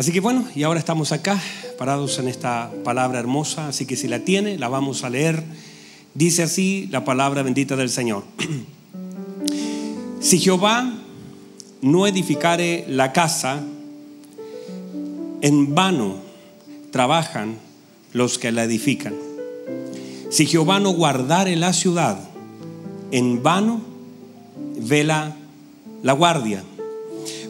Así que bueno, y ahora estamos acá, parados en esta palabra hermosa, así que si la tiene, la vamos a leer. Dice así la palabra bendita del Señor. si Jehová no edificare la casa, en vano trabajan los que la edifican. Si Jehová no guardare la ciudad, en vano vela la guardia.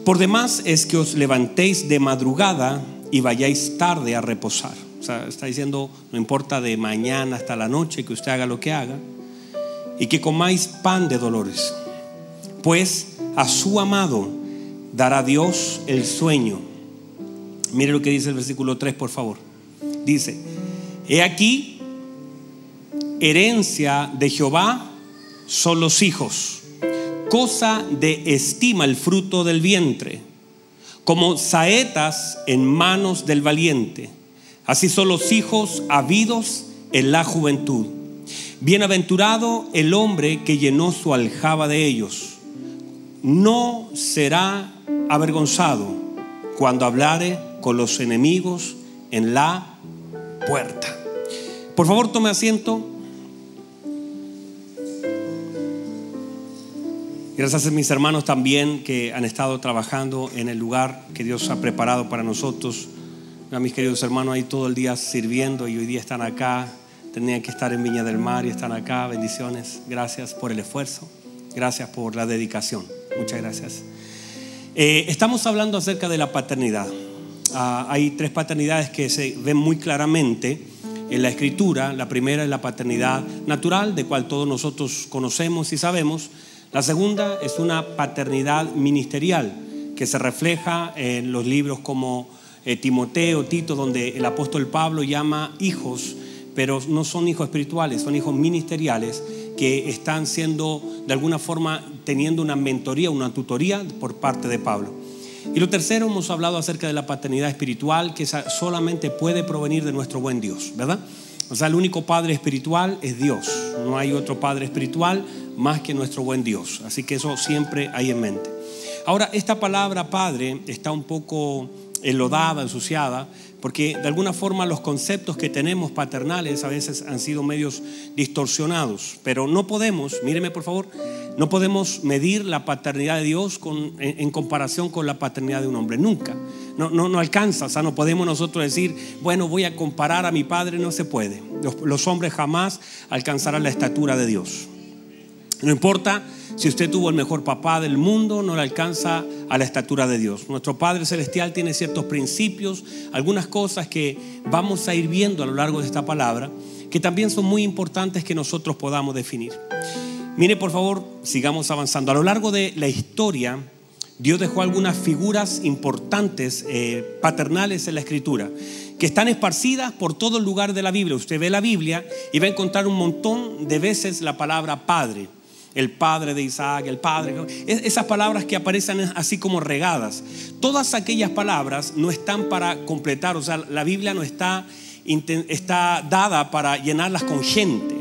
Por demás es que os levantéis de madrugada y vayáis tarde a reposar. O sea, está diciendo, no importa de mañana hasta la noche que usted haga lo que haga, y que comáis pan de dolores. Pues a su amado dará Dios el sueño. Mire lo que dice el versículo 3, por favor. Dice, he aquí, herencia de Jehová son los hijos cosa de estima el fruto del vientre, como saetas en manos del valiente. Así son los hijos habidos en la juventud. Bienaventurado el hombre que llenó su aljaba de ellos. No será avergonzado cuando hablare con los enemigos en la puerta. Por favor, tome asiento. Gracias a mis hermanos también que han estado trabajando en el lugar que Dios ha preparado para nosotros. A mis queridos hermanos ahí todo el día sirviendo y hoy día están acá. Tenían que estar en Viña del Mar y están acá. Bendiciones. Gracias por el esfuerzo. Gracias por la dedicación. Muchas gracias. Eh, estamos hablando acerca de la paternidad. Ah, hay tres paternidades que se ven muy claramente en la escritura. La primera es la paternidad natural, de cual todos nosotros conocemos y sabemos. La segunda es una paternidad ministerial que se refleja en los libros como eh, Timoteo, Tito, donde el apóstol Pablo llama hijos, pero no son hijos espirituales, son hijos ministeriales que están siendo de alguna forma teniendo una mentoría, una tutoría por parte de Pablo. Y lo tercero, hemos hablado acerca de la paternidad espiritual que solamente puede provenir de nuestro buen Dios, ¿verdad? O sea, el único Padre espiritual es Dios. No hay otro Padre espiritual más que nuestro buen Dios. Así que eso siempre hay en mente. Ahora, esta palabra Padre está un poco enlodada, ensuciada, porque de alguna forma los conceptos que tenemos paternales a veces han sido medios distorsionados. Pero no podemos, míreme por favor, no podemos medir la paternidad de Dios con, en, comparación con la paternidad de un hombre. Nunca. No, no, no, alcanza. O sea, no podemos nosotros decir, bueno, voy a comparar a mi padre. No se puede. Los, los hombres jamás alcanzarán la estatura de Dios. No importa si usted tuvo el mejor papá del mundo, no le alcanza a la estatura de Dios. Nuestro Padre Celestial tiene ciertos principios, algunas cosas que vamos a ir viendo a lo largo de esta palabra, que también son muy importantes que nosotros podamos definir. Mire, por favor, sigamos avanzando. A lo largo de la historia, Dios dejó algunas figuras importantes, eh, paternales en la escritura, que están esparcidas por todo el lugar de la Biblia. Usted ve la Biblia y va a encontrar un montón de veces la palabra Padre. El padre de Isaac, el padre. Esas palabras que aparecen así como regadas. Todas aquellas palabras no están para completar, o sea, la Biblia no está, está dada para llenarlas con gente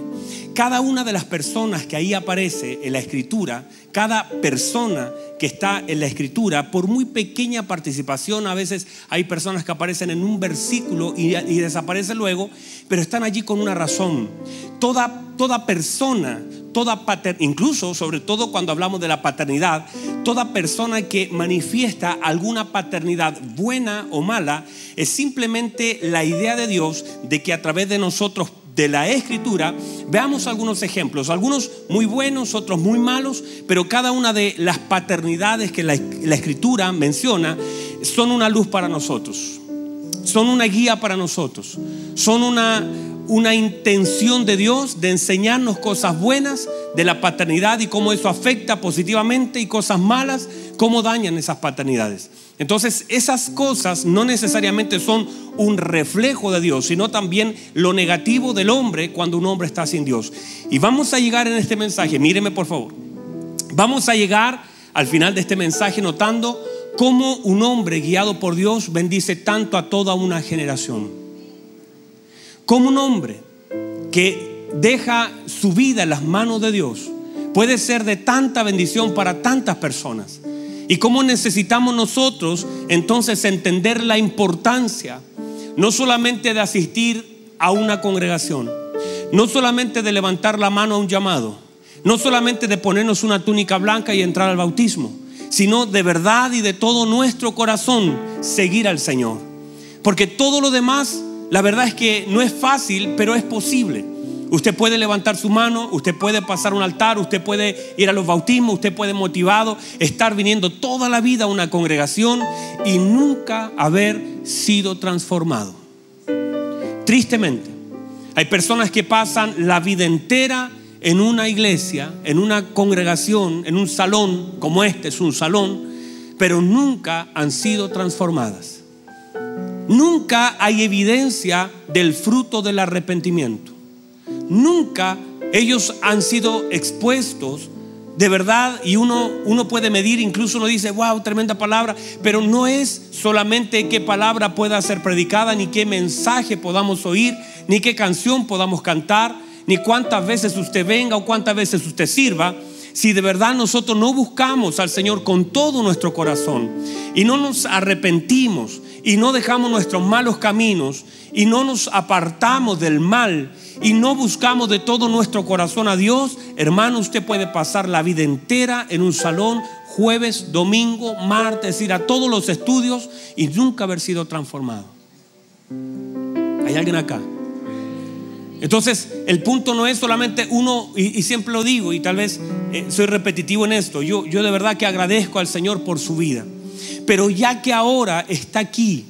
cada una de las personas que ahí aparece en la escritura, cada persona que está en la escritura, por muy pequeña participación, a veces hay personas que aparecen en un versículo y, desaparecen luego, pero están allí con una razón. Toda, toda persona, toda incluso sobre todo cuando hablamos de la paternidad, toda persona que manifiesta alguna paternidad buena o mala, es simplemente la idea de Dios de que a través de nosotros de la escritura, veamos algunos ejemplos, algunos muy buenos, otros muy malos, pero cada una de las paternidades que la, escritura menciona son una luz para nosotros, son una guía para nosotros, son una, una intención de Dios de enseñarnos cosas buenas de la paternidad y cómo eso afecta positivamente y cosas malas, cómo dañan esas paternidades. Entonces, esas cosas no necesariamente son un reflejo de Dios, sino también lo negativo del hombre cuando un hombre está sin Dios. Y vamos a llegar en este mensaje, míreme por favor, vamos a llegar al final de este mensaje notando cómo un hombre guiado por Dios bendice tanto a toda una generación. Como un hombre que deja su vida en las manos de Dios puede ser de tanta bendición para tantas personas. Y cómo necesitamos nosotros entonces entender la importancia no solamente de asistir a una congregación, no solamente de levantar la mano a un llamado, no solamente de ponernos una túnica blanca y entrar al bautismo, sino de verdad y de todo nuestro corazón seguir al Señor. Porque todo lo demás, la verdad es que no es fácil, pero es posible. Usted puede levantar su mano, usted puede pasar un altar, usted puede ir a los bautismos, usted puede motivado estar viniendo toda la vida a una congregación y nunca haber sido transformado. Tristemente, hay personas que pasan la vida entera en una iglesia, en una congregación, en un salón, como este es un salón, pero nunca han sido transformadas. Nunca hay evidencia del fruto del arrepentimiento. Nunca ellos han sido expuestos de verdad y uno, uno puede medir, incluso uno dice, wow, tremenda palabra, pero no es solamente qué palabra pueda ser predicada, ni qué mensaje podamos oír, ni qué canción podamos cantar, ni cuántas veces usted venga o cuántas veces usted sirva, si de verdad nosotros no buscamos al Señor con todo nuestro corazón y no nos arrepentimos y no dejamos nuestros malos caminos y no nos apartamos del mal y no buscamos de todo nuestro corazón a Dios, hermano, usted puede pasar la vida entera en un salón, jueves, domingo, martes, ir a todos los estudios y nunca haber sido transformado. ¿Hay alguien acá? Entonces, el punto no es solamente uno, y, siempre lo digo, y tal vez eh, soy repetitivo en esto, yo, yo de verdad que agradezco al Señor por su vida, pero ya que ahora está aquí,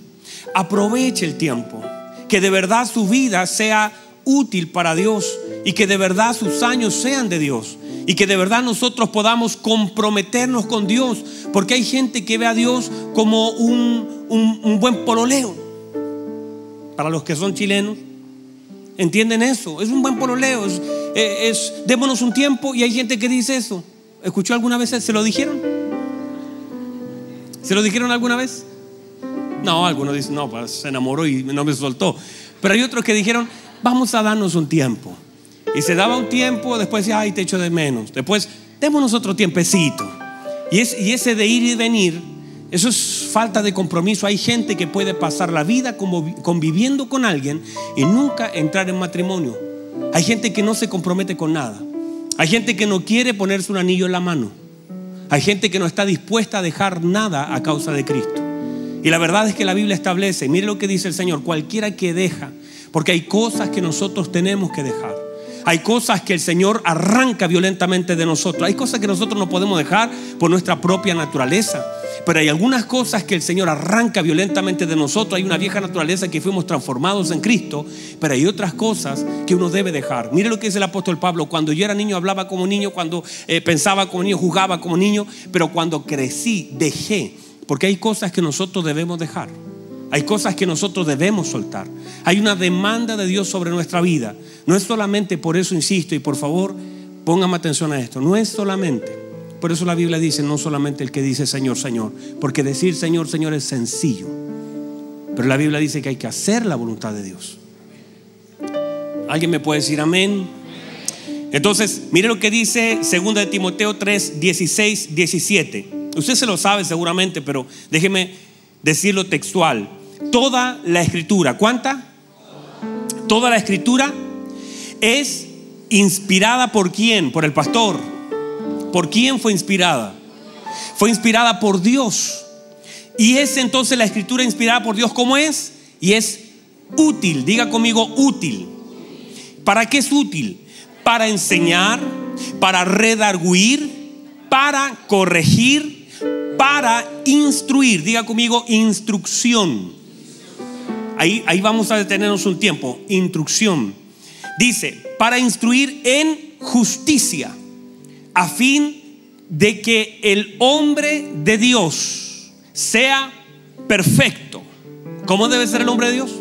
aproveche el tiempo, que de verdad su vida sea útil para Dios y que de verdad sus años sean de Dios y que de verdad nosotros podamos comprometernos con Dios, porque hay gente que ve a Dios como un, un, buen pololeo. Para los que son chilenos, entienden eso, es un buen pololeo, es, es, démonos un tiempo y hay gente que dice eso. ¿Escuchó alguna vez? ¿Se lo dijeron? ¿Se lo dijeron alguna vez? No, algunos dicen, no, pues se enamoró y no me soltó. Pero hay otros que dijeron, vamos a darnos un tiempo. Y se daba un tiempo, después decía, ay, te echo de menos. Después, démonos otro tiempecito. Y, y ese de ir y venir, eso es falta de compromiso. Hay gente que puede pasar la vida conviviendo con alguien y nunca entrar en matrimonio. Hay gente que no se compromete con nada. Hay gente que no quiere ponerse un anillo en la mano. Hay gente que no está dispuesta a dejar nada a causa de Cristo. Y la verdad es que la Biblia establece, mire lo que dice el Señor, cualquiera que deja porque hay cosas que nosotros tenemos que dejar. Hay cosas que el Señor arranca violentamente de nosotros. Hay cosas que nosotros no podemos dejar por nuestra propia naturaleza. Pero hay algunas cosas que el Señor arranca violentamente de nosotros. Hay una vieja naturaleza que fuimos transformados en Cristo. Pero hay otras cosas que uno debe dejar. Mire lo que dice el apóstol Pablo. Cuando yo era niño hablaba como niño. Cuando eh, pensaba como niño jugaba como niño. Pero cuando crecí dejé. Porque hay cosas que nosotros debemos dejar. Hay cosas que nosotros debemos soltar. Hay una demanda de Dios sobre nuestra vida. No es solamente, por eso insisto, y por favor, póngame atención a esto, no es solamente. Por eso la Biblia dice, no solamente el que dice Señor, Señor, porque decir Señor, Señor es sencillo. Pero la Biblia dice que hay que hacer la voluntad de Dios. ¿Alguien me puede decir amén? Entonces, mire lo que dice 2 de Timoteo 3, 16, 17. Usted se lo sabe seguramente, pero déjeme decirlo textual toda la escritura. ¿Cuánta? Toda la escritura es inspirada por quién? Por el pastor. ¿Por quién fue inspirada? Fue inspirada por Dios. Y es entonces la escritura inspirada por Dios, ¿cómo es? Y es útil, diga conmigo útil. ¿Para qué es útil? Para enseñar, para redarguir, para corregir, para instruir. Diga conmigo instrucción ahí, vamos a detenernos un tiempo. Instrucción. Dice, para instruir en justicia, a fin de que el hombre de Dios sea perfecto. ¿Cómo debe ser el hombre de Dios?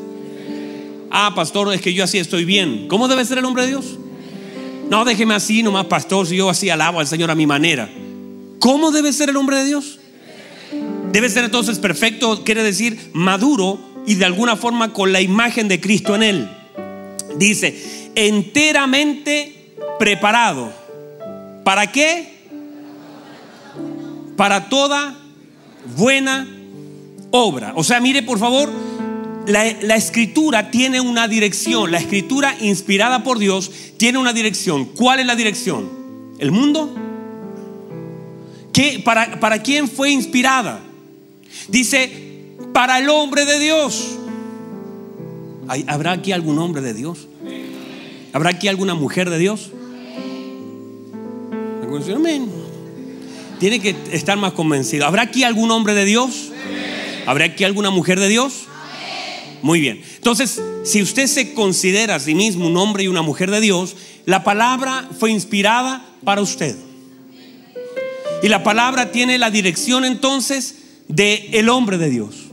Ah, pastor, es que yo así estoy bien. ¿Cómo debe ser el hombre de Dios? No, déjeme así nomás, pastor, si yo así alabo al Señor a mi manera. ¿Cómo debe ser el hombre de Dios? Debe ser entonces perfecto, quiere decir maduro y de alguna forma con la imagen de Cristo en él. Dice, enteramente preparado. ¿Para qué? Para toda buena obra. O sea, mire por favor, la, la, escritura tiene una dirección. La escritura inspirada por Dios tiene una dirección. ¿Cuál es la dirección? ¿El mundo? ¿Qué, para, ¿Para quién fue inspirada? Dice, para el hombre de Dios. ¿Habrá aquí algún hombre de Dios? ¿Habrá aquí alguna mujer de Dios? Amén. Tiene que estar más convencido. ¿Habrá aquí algún hombre de Dios? ¿Habrá aquí alguna mujer de Dios? Muy bien. Entonces, si usted se considera a sí mismo un hombre y una mujer de Dios, la palabra fue inspirada para usted. Y la palabra tiene la dirección entonces de el hombre de Dios.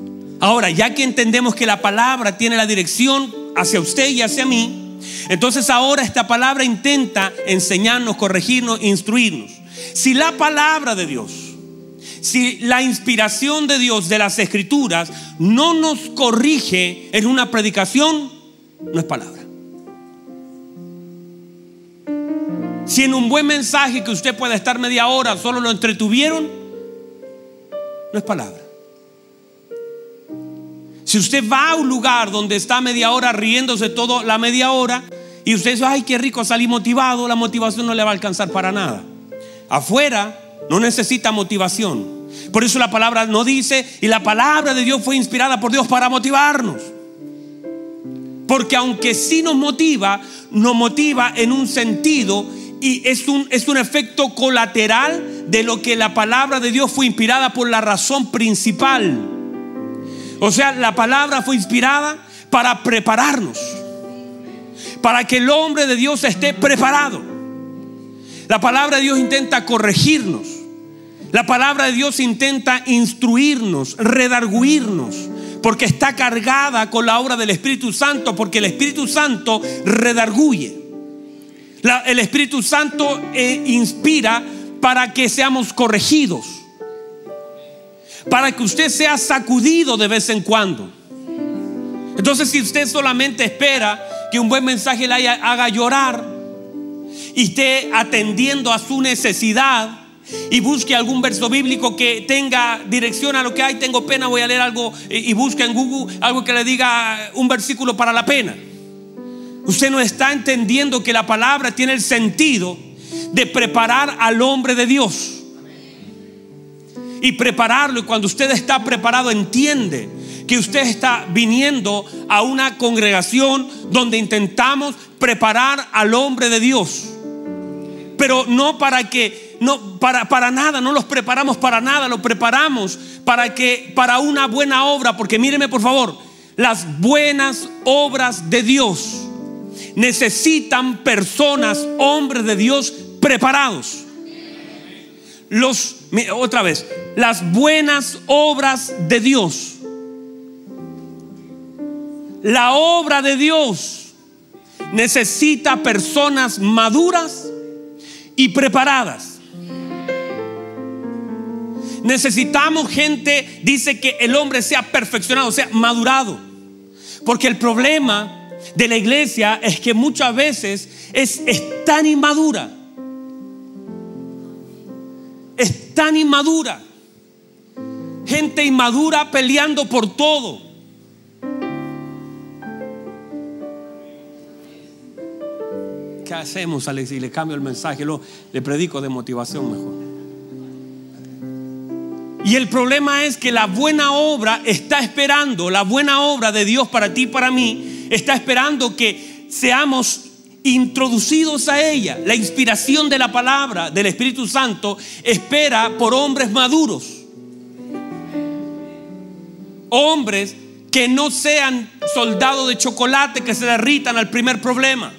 Ahora, ya que entendemos que la palabra tiene la dirección hacia usted y hacia mí, entonces ahora esta palabra intenta enseñarnos, corregirnos, instruirnos. Si la palabra de Dios, si la inspiración de Dios de las escrituras no nos corrige en una predicación, no es palabra. Si en un buen mensaje que usted puede estar media hora solo lo entretuvieron, no es palabra. Si usted va a un lugar donde está media hora riéndose todo la media hora y usted dice, ay, qué rico, salí motivado, la motivación no le va a alcanzar para nada. Afuera no necesita motivación. Por eso la palabra no dice, y la palabra de Dios fue inspirada por Dios para motivarnos. Porque aunque sí nos motiva, nos motiva en un sentido y es un, es un efecto colateral de lo que la palabra de Dios fue inspirada por la razón principal. O sea, la palabra fue inspirada para prepararnos, para que el hombre de Dios esté preparado. La palabra de Dios intenta corregirnos. La palabra de Dios intenta instruirnos, redarguirnos, porque está cargada con la obra del Espíritu Santo, porque el Espíritu Santo redarguye. el Espíritu Santo eh, inspira para que seamos corregidos para que usted sea sacudido de vez en cuando. Entonces, si usted solamente espera que un buen mensaje le haga llorar y esté atendiendo a su necesidad y busque algún verso bíblico que tenga dirección a lo que hay, tengo pena, voy a leer algo y busque en Google algo que le diga un versículo para la pena. Usted no está entendiendo que la palabra tiene el sentido de preparar al hombre de Dios y prepararlo. Y cuando usted está preparado, entiende que usted está viniendo a una congregación donde intentamos preparar al hombre de Dios. Pero no para que, no, para, para nada, no los preparamos para nada, lo preparamos para que, para una buena obra. Porque míreme por favor, las buenas obras de Dios necesitan personas, hombres de Dios preparados. Los, otra vez, las buenas obras de Dios. La obra de Dios necesita personas maduras y preparadas. Necesitamos gente, dice que el hombre sea perfeccionado, sea madurado. Porque el problema de la iglesia es que muchas veces es, tan inmadura. Es tan inmadura Gente inmadura peleando por todo. ¿Qué hacemos, Alex? Y le cambio el mensaje, lo, le predico de motivación mejor. Y el problema es que la buena obra está esperando, la buena obra de Dios para ti y para mí, está esperando que seamos introducidos a ella. La inspiración de la palabra del Espíritu Santo espera por hombres maduros Hombres que no sean soldados de chocolate que se derritan al primer problema.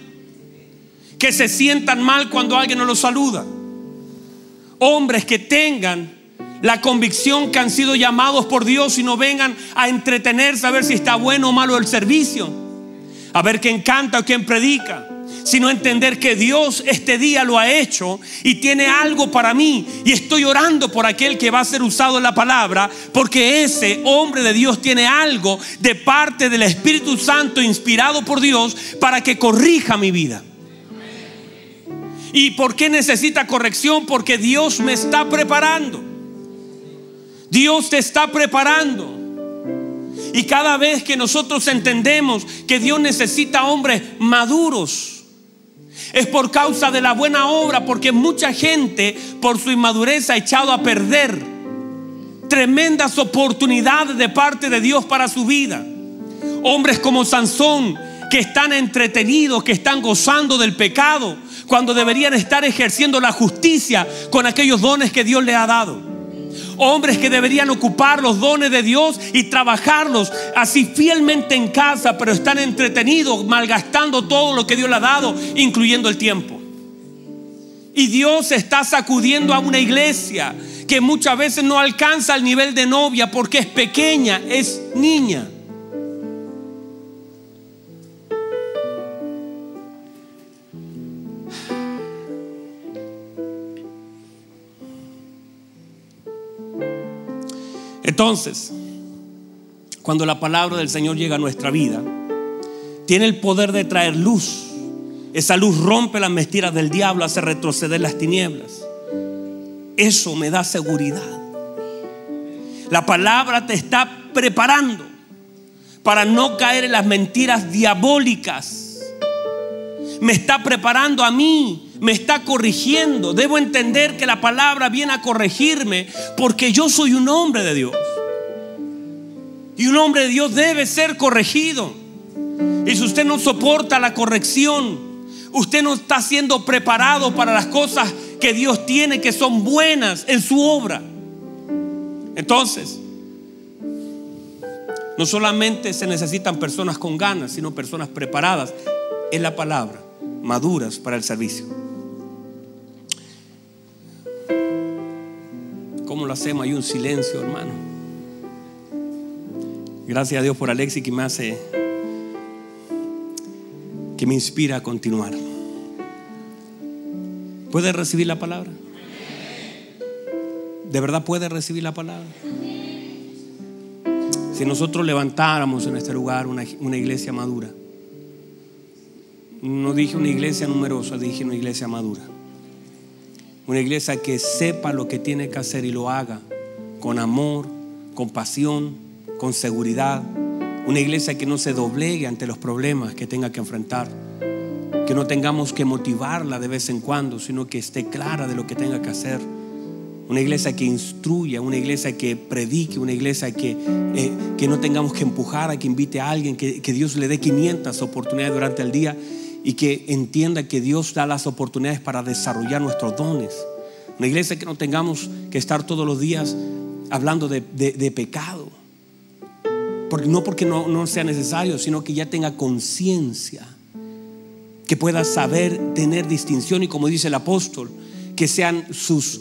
Que se sientan mal cuando alguien no los saluda. Hombres que tengan la convicción que han sido llamados por Dios y no vengan a entretenerse a ver si está bueno o malo el servicio. A ver quién canta o quién predica sino entender que Dios este día lo ha hecho y tiene algo para mí. Y estoy orando por aquel que va a ser usado en la palabra, porque ese hombre de Dios tiene algo de parte del Espíritu Santo inspirado por Dios para que corrija mi vida. ¿Y por qué necesita corrección? Porque Dios me está preparando. Dios te está preparando. Y cada vez que nosotros entendemos que Dios necesita hombres maduros, es por causa de la buena obra, porque mucha gente por su inmadurez ha echado a perder tremendas oportunidades de parte de Dios para su vida. Hombres como Sansón, que están entretenidos, que están gozando del pecado, cuando deberían estar ejerciendo la justicia con aquellos dones que Dios le ha dado. Hombres que deberían ocupar los dones de Dios y trabajarlos así fielmente en casa, pero están entretenidos, malgastando todo lo que Dios le ha dado, incluyendo el tiempo. Y Dios está sacudiendo a una iglesia que muchas veces no alcanza el nivel de novia porque es pequeña, es niña. Entonces, cuando la palabra del Señor llega a nuestra vida, tiene el poder de traer luz. Esa luz rompe las mentiras del diablo, hace retroceder las tinieblas. Eso me da seguridad. La palabra te está preparando para no caer en las mentiras diabólicas. Me está preparando a mí me está corrigiendo. Debo entender que la palabra viene a corregirme porque yo soy un hombre de Dios. Y un hombre de Dios debe ser corregido. Y si usted no soporta la corrección, usted no está siendo preparado para las cosas que Dios tiene que son buenas en su obra. Entonces, no solamente se necesitan personas con ganas, sino personas preparadas en la palabra, maduras para el servicio. ¿Cómo lo hacemos? Hay un silencio, hermano. Gracias a Dios por Alexi que me hace, que me inspira a continuar. ¿Puede recibir la palabra? ¿De verdad puede recibir la palabra? Si nosotros levantáramos en este lugar una, una iglesia madura, no dije una iglesia numerosa, dije una iglesia madura. Una iglesia que sepa lo que tiene que hacer y lo haga con amor, con pasión, con seguridad. Una iglesia que no se doblegue ante los problemas que tenga que enfrentar. Que no tengamos que motivarla de vez en cuando, sino que esté clara de lo que tenga que hacer. Una iglesia que instruya, una iglesia que predique, una iglesia que, eh, que no tengamos que empujar a que invite a alguien, que, que Dios le dé 500 oportunidades durante el día y que entienda que Dios da las oportunidades para desarrollar nuestros dones. Una iglesia que no tengamos que estar todos los días hablando de, pecado. Porque, no porque no, sea necesario, sino que ya tenga conciencia. Que pueda saber tener distinción y como dice el apóstol, que sean sus,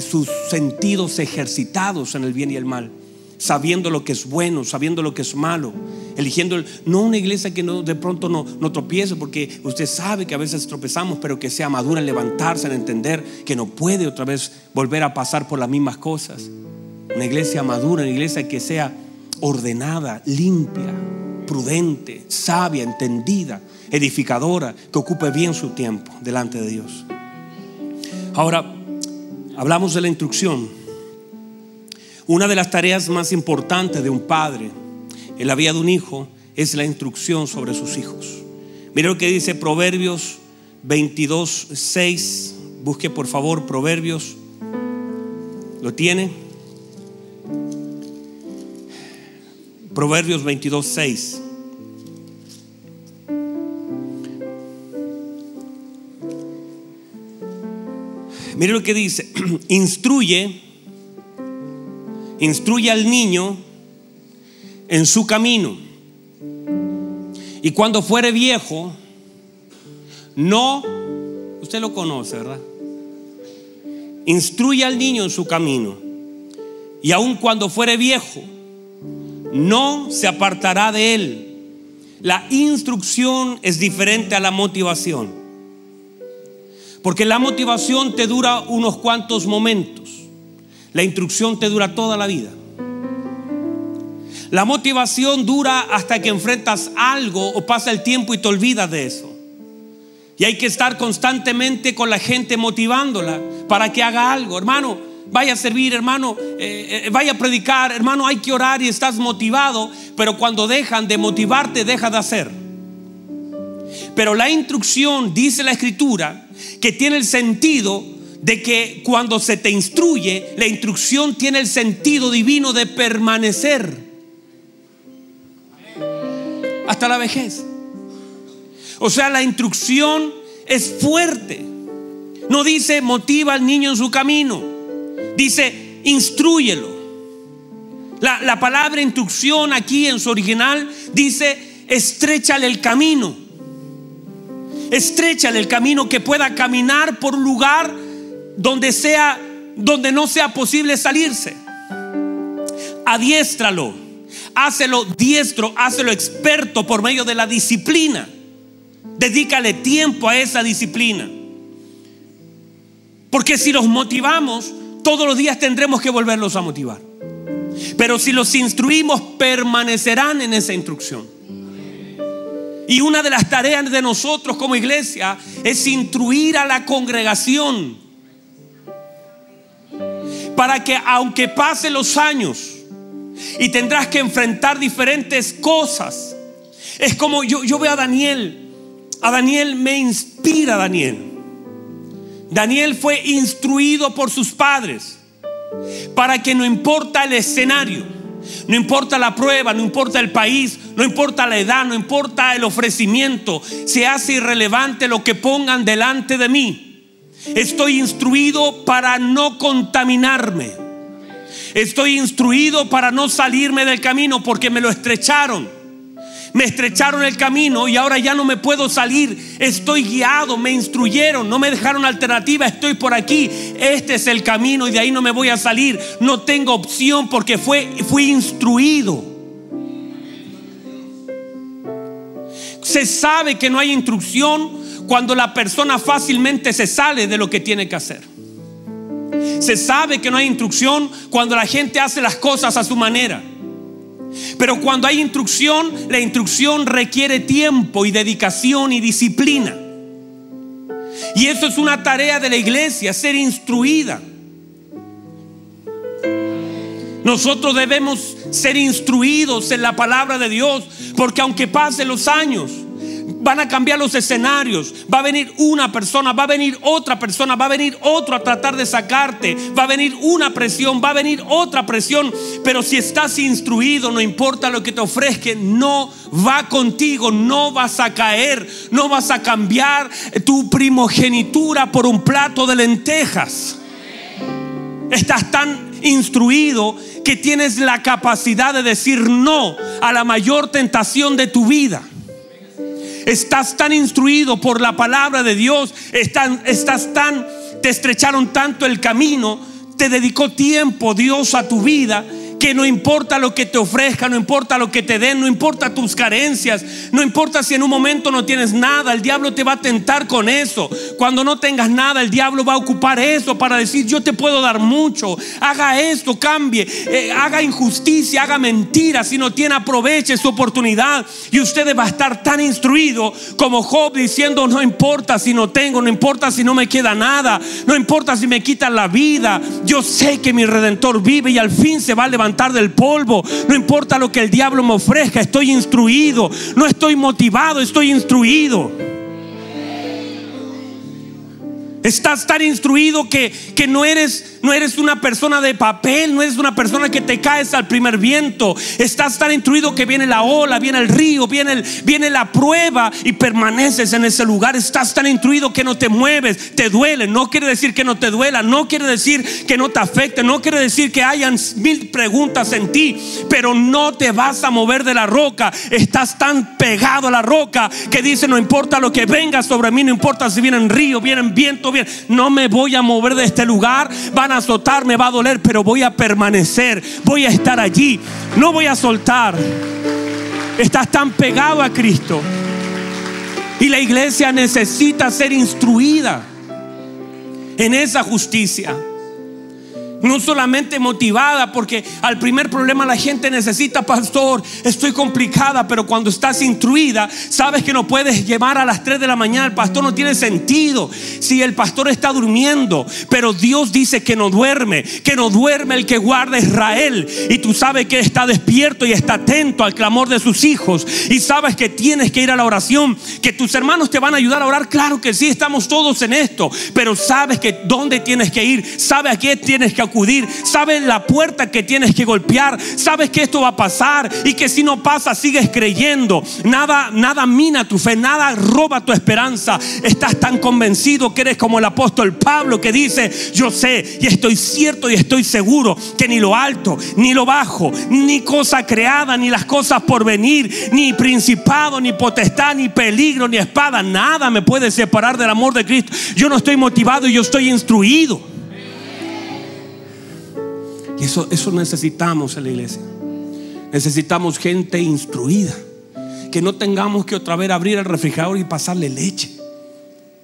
sus sentidos ejercitados en el bien y el mal sabiendo lo que es bueno, sabiendo lo que es malo, eligiendo no una iglesia que no de pronto no, no tropiece, porque usted sabe que a veces tropezamos, pero que sea madura en levantarse, en entender que no puede otra vez volver a pasar por las mismas cosas. Una iglesia madura, una iglesia que sea ordenada, limpia, prudente, sabia, entendida, edificadora, que ocupe bien su tiempo delante de Dios. Ahora, hablamos de la instrucción. Una de las tareas más importantes de un padre en la vida de un hijo es la instrucción sobre sus hijos. Mire lo que dice Proverbios 22, 6. Busque por favor Proverbios. ¿Lo tiene? Proverbios 22, 6. Mire lo que dice. Instruye instruye al niño en su camino. Y cuando fuere viejo, no, usted lo conoce, ¿verdad? Instruye al niño en su camino. Y aun cuando fuere viejo, no se apartará de él. La instrucción es diferente a la motivación. Porque la motivación te dura unos cuantos momentos. La instrucción te dura toda la vida. La motivación dura hasta que enfrentas algo o pasa el tiempo y te olvidas de eso. Y hay que estar constantemente con la gente motivándola para que haga algo. Hermano, vaya a servir, hermano, eh, eh, vaya a predicar, hermano, hay que orar y estás motivado, pero cuando dejan de motivarte, deja de hacer. Pero la instrucción, dice la escritura, que tiene el sentido de que cuando se te instruye, la instrucción tiene el sentido divino de permanecer hasta la vejez. O sea, la instrucción es fuerte. No dice motiva al niño en su camino. Dice instruyelo. La, la palabra instrucción aquí en su original dice estrechale el camino. Estrechale el camino que pueda caminar por lugar donde sea donde no sea posible salirse. Adiéstralo. Hácelo diestro, hácelo experto por medio de la disciplina. Dedícale tiempo a esa disciplina. Porque si los motivamos, todos los días tendremos que volverlos a motivar. Pero si los instruimos, permanecerán en esa instrucción. Y una de las tareas de nosotros como iglesia es instruir a la congregación para que aunque pasen los años y tendrás que enfrentar diferentes cosas, es como yo, yo veo a Daniel a Daniel me inspira Daniel. Daniel fue instruido por sus padres para que no importa el escenario, no importa la prueba, no importa el país, no importa la edad, no importa el ofrecimiento, se hace irrelevante lo que pongan delante de mí. Estoy instruido para no contaminarme. Estoy instruido para no salirme del camino porque me lo estrecharon me estrecharon el camino y ahora ya no me puedo salir. Estoy guiado, me instruyeron, no me dejaron alternativa, estoy por aquí. Este es el camino y de ahí no me voy a salir. No tengo opción porque fue, fui instruido. Se sabe que no hay instrucción cuando la persona fácilmente se sale de lo que tiene que hacer. Se sabe que no hay instrucción cuando la gente hace las cosas a su manera. Pero cuando hay instrucción, la instrucción requiere tiempo y dedicación y disciplina. Y eso es una tarea de la iglesia, ser instruida. Nosotros debemos ser instruidos en la palabra de Dios, porque aunque pasen los años, van a cambiar los escenarios. Va a venir una persona, va a venir otra persona, va a venir otro a tratar de sacarte. Va a venir una presión, va a venir otra presión. Pero si estás instruido, no importa lo que te ofrezca, no va contigo, no vas a caer, no vas a cambiar tu primogenitura por un plato de lentejas. Estás tan instruido que tienes la capacidad de decir no a la mayor tentación de tu vida. Estás tan instruido por la palabra de Dios, estás, estás tan, te estrecharon tanto el camino, te dedicó tiempo Dios a tu vida no importa lo que te ofrezca, no importa lo que te den, no importa tus carencias, no importa si en un momento no tienes nada, el diablo te va a tentar con eso. Cuando no tengas nada, el diablo va a ocupar eso para decir, yo te puedo dar mucho, haga esto, cambie, eh, haga injusticia, haga mentira, si no tiene, aproveche su oportunidad. Y usted va a estar tan instruido como Job diciendo, no importa si no tengo, no importa si no me queda nada, no importa si me quitan la vida, yo sé que mi redentor vive y al fin se va a levantar del polvo. No importa lo que el diablo me ofrezca, estoy instruido. No estoy motivado, estoy instruido. Estás tan instruido que, que no eres no eres una persona de papel, no eres una persona que te caes al primer viento. Estás tan instruido que viene la ola, viene el río, viene, viene la prueba y permaneces en ese lugar. Estás tan instruido que no te mueves, te duele. No quiere decir que no te duela, no quiere decir que no te afecte, no quiere decir que hayan mil preguntas en ti, pero no te vas a mover de la roca. Estás tan pegado a la roca que dice, no importa lo que venga sobre mí, no importa si vienen río, vienen viento, bien, no me voy a mover de este lugar. Van a azotar, me va a doler, pero voy a permanecer, voy a estar allí, no voy a soltar. Estás tan pegado a Cristo. Y la iglesia necesita ser instruida en esa justicia. No solamente motivada, porque al primer problema la gente necesita, pastor, estoy complicada, pero cuando estás instruida, sabes que no puedes llevar a las 3 de la mañana, el pastor no tiene sentido. Si el pastor está durmiendo, pero Dios dice que no duerme, que no duerme el que guarda Israel, y tú sabes que está despierto y está atento al clamor de sus hijos, y sabes que tienes que ir a la oración, que tus hermanos te van a ayudar a orar, claro que sí, estamos todos en esto, pero sabes que dónde tienes que ir, sabes a qué tienes que acudir, sabes la puerta que tienes que golpear, sabes que esto va a pasar y que si no pasa sigues creyendo. Nada nada mina tu fe, nada roba tu esperanza. Estás tan convencido que eres como el apóstol Pablo que dice, "Yo sé y estoy cierto y estoy seguro que ni lo alto, ni lo bajo, ni cosa creada, ni las cosas por venir, ni principado, ni potestad, ni peligro, ni espada, nada me puede separar del amor de Cristo. Yo no estoy motivado y yo estoy instruido." Y eso, eso necesitamos en la iglesia. Necesitamos gente instruida. Que no tengamos que otra vez abrir el refrigerador y pasarle leche.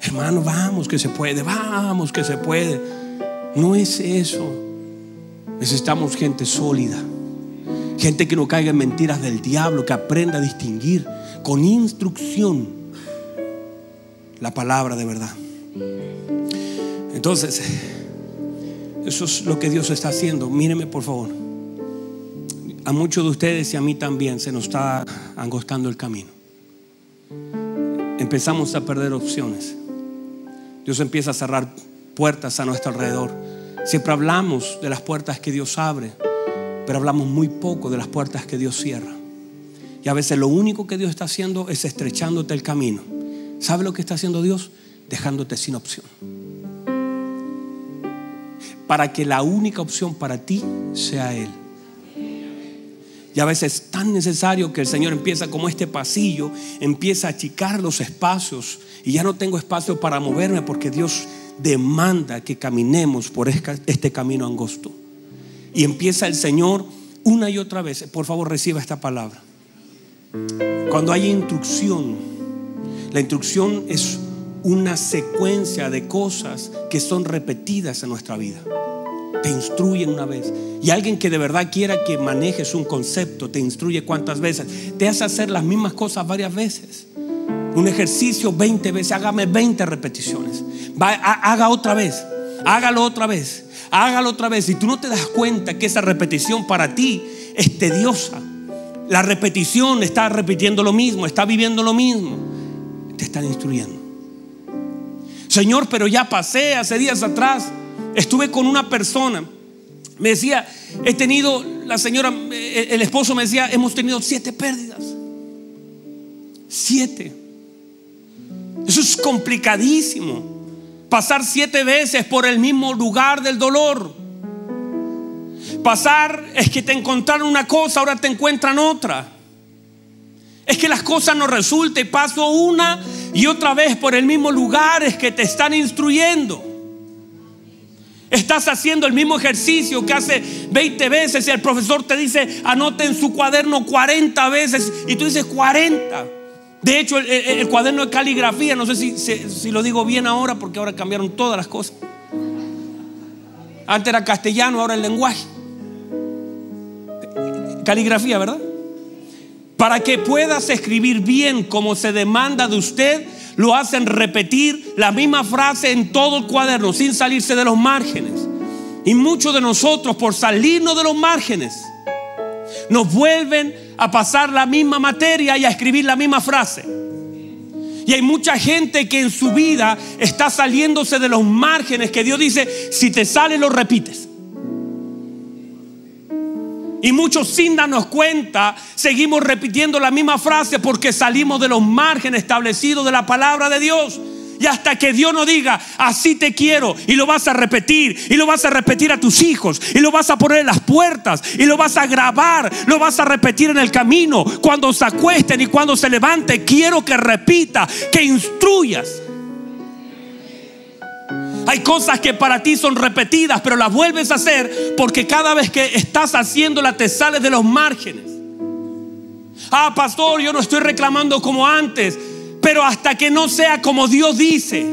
Hermano, vamos que se puede, vamos que se puede. No es eso. Necesitamos gente sólida. Gente que no caiga en mentiras del diablo, que aprenda a distinguir con instrucción la palabra de verdad. Entonces, eso es lo que Dios está haciendo. Míreme por favor. A muchos de ustedes y a mí también se nos está angostando el camino. Empezamos a perder opciones. Dios empieza a cerrar puertas a nuestro alrededor. Siempre hablamos de las puertas que Dios abre, pero hablamos muy poco de las puertas que Dios cierra. Y a veces lo único que Dios está haciendo es estrechándote el camino. ¿Sabe lo que está haciendo Dios? Dejándote sin opción para que la única opción para ti sea Él. Y a veces es tan necesario que el Señor empieza como este pasillo, empieza a achicar los espacios y ya no tengo espacio para moverme porque Dios demanda que caminemos por este camino angosto. Y empieza el Señor una y otra vez. Por favor, reciba esta palabra. Cuando hay instrucción, la instrucción es una secuencia de cosas que son repetidas en nuestra vida. Te instruyen una vez. Y alguien que de verdad quiera que manejes un concepto, te instruye cuántas veces. Te hace hacer las mismas cosas varias veces. Un ejercicio 20 veces, hágame 20 repeticiones. haga otra vez, hágalo otra vez, hágalo otra vez. Y tú no te das cuenta que esa repetición para ti es tediosa. La repetición está repitiendo lo mismo, está viviendo lo mismo. Te están instruyendo. Señor, pero ya pasé hace días atrás. Estuve con una persona. Me decía, he tenido, la señora, el esposo me decía, hemos tenido siete pérdidas. Siete. Eso es complicadísimo. Pasar siete veces por el mismo lugar del dolor. Pasar es que te encontraron una cosa, ahora te encuentran otra. Es que las cosas no resultan y paso una y otra vez por el mismo lugar es que te están instruyendo. Estás haciendo el mismo ejercicio que hace 20 veces y el profesor te dice, anote en su cuaderno 40 veces y tú dices 40. De hecho, el, cuaderno de caligrafía, no sé si, si, lo digo bien ahora porque ahora cambiaron todas las cosas. Antes era castellano, ahora el lenguaje. Caligrafía, ¿verdad? Para que puedas escribir bien como se demanda de usted, lo hacen repetir la misma frase en todo el cuaderno sin salirse de los márgenes. Y muchos de nosotros, por salirnos de los márgenes, nos vuelven a pasar la misma materia y a escribir la misma frase. Y hay mucha gente que en su vida está saliéndose de los márgenes que Dios dice, si te sale lo repites. Y muchos sin darnos cuenta seguimos repitiendo la misma frase porque salimos de los márgenes establecidos de la palabra de Dios. Y hasta que Dios no diga, así te quiero, y lo vas a repetir, y lo vas a repetir a tus hijos, y lo vas a poner en las puertas, y lo vas a grabar, lo vas a repetir en el camino, cuando se acuesten y cuando se levante, quiero que repita, que instruyas. Hay cosas que para ti son repetidas, pero las vuelves a hacer porque cada vez que estás haciéndola te sales de los márgenes. Ah, pastor, yo no estoy reclamando como antes, pero hasta que no sea como Dios dice.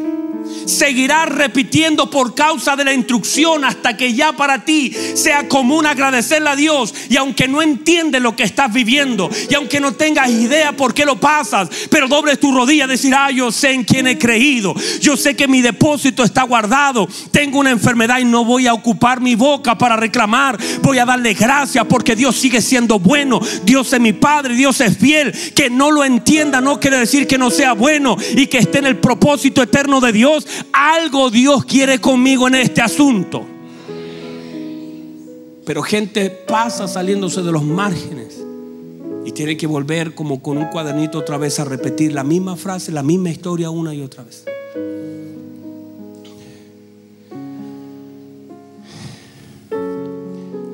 Seguirás repitiendo por causa de la instrucción hasta que ya para ti sea común agradecerle a Dios. Y aunque no entiendes lo que estás viviendo, y aunque no tengas idea por qué lo pasas, pero dobles tu rodilla, decir, ah, yo sé en quién he creído, yo sé que mi depósito está guardado, tengo una enfermedad y no voy a ocupar mi boca para reclamar, voy a darle gracias porque Dios sigue siendo bueno, Dios es mi Padre, Dios es fiel, que no lo entienda no quiere decir que no sea bueno y que esté en el propósito eterno de Dios, algo Dios quiere conmigo en este asunto. Pero gente pasa saliéndose de los márgenes y tiene que volver como con un cuadernito otra vez a repetir la misma frase, la misma historia una y otra vez.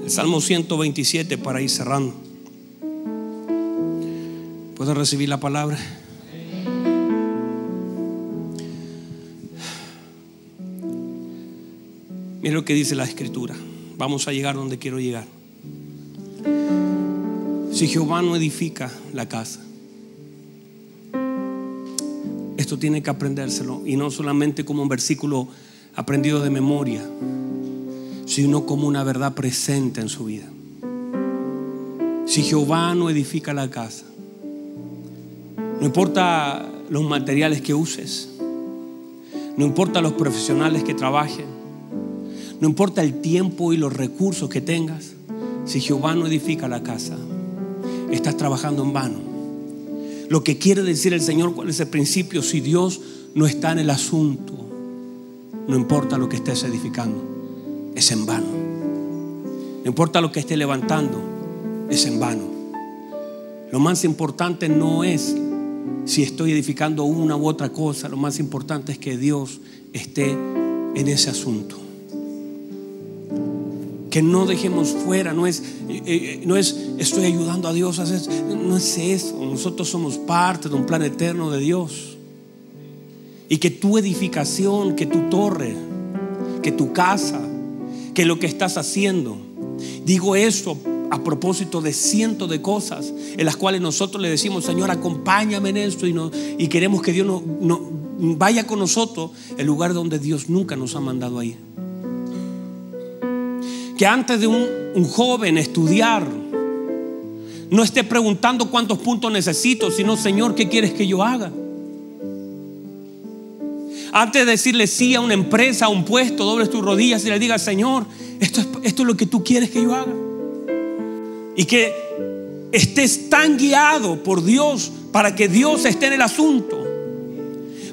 El Salmo 127 para ir cerrando. ¿Puedo recibir la palabra? Mira lo que dice la escritura. Vamos a llegar donde quiero llegar. Si Jehová no edifica la casa, esto tiene que aprendérselo y no solamente como un versículo aprendido de memoria, sino como una verdad presente en su vida. Si Jehová no edifica la casa, no importa los materiales que uses, no importa los profesionales que trabajen, no importa el tiempo y los recursos que tengas, si Jehová no edifica la casa, estás trabajando en vano. Lo que quiere decir el Señor, cuál es el principio, si Dios no está en el asunto, no importa lo que estés edificando, es en vano. No importa lo que esté levantando, es en vano. Lo más importante no es si estoy edificando una u otra cosa, lo más importante es que Dios esté en ese asunto que no dejemos fuera, no es, eh, eh, no es estoy ayudando a Dios, no es eso, nosotros somos parte de un plan eterno de Dios. Y que tu edificación, que tu torre, que tu casa, que lo que estás haciendo, digo esto a propósito de cientos de cosas en las cuales nosotros le decimos, Señor, acompáñame en esto y, no, y queremos que Dios no, no, vaya con nosotros, el lugar donde Dios nunca nos ha mandado a que antes de un, joven estudiar, no esté preguntando cuántos puntos necesito, sino Señor, ¿qué quieres que yo haga? Antes de decirle sí a una empresa, a un puesto, dobles tus rodillas y le digas, Señor, esto es, esto es lo que tú quieres que yo haga. Y que estés tan guiado por Dios para que Dios esté en el asunto.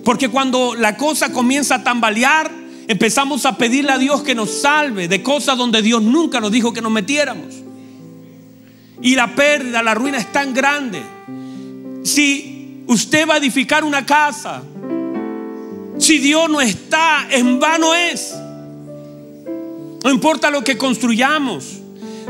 Porque cuando la cosa comienza a tambalear, empezamos a pedirle a Dios que nos salve de cosas donde Dios nunca nos dijo que nos metiéramos. Y la pérdida, la ruina es tan grande. Si usted va a edificar una casa, si Dios no está, en vano es. No importa lo que construyamos.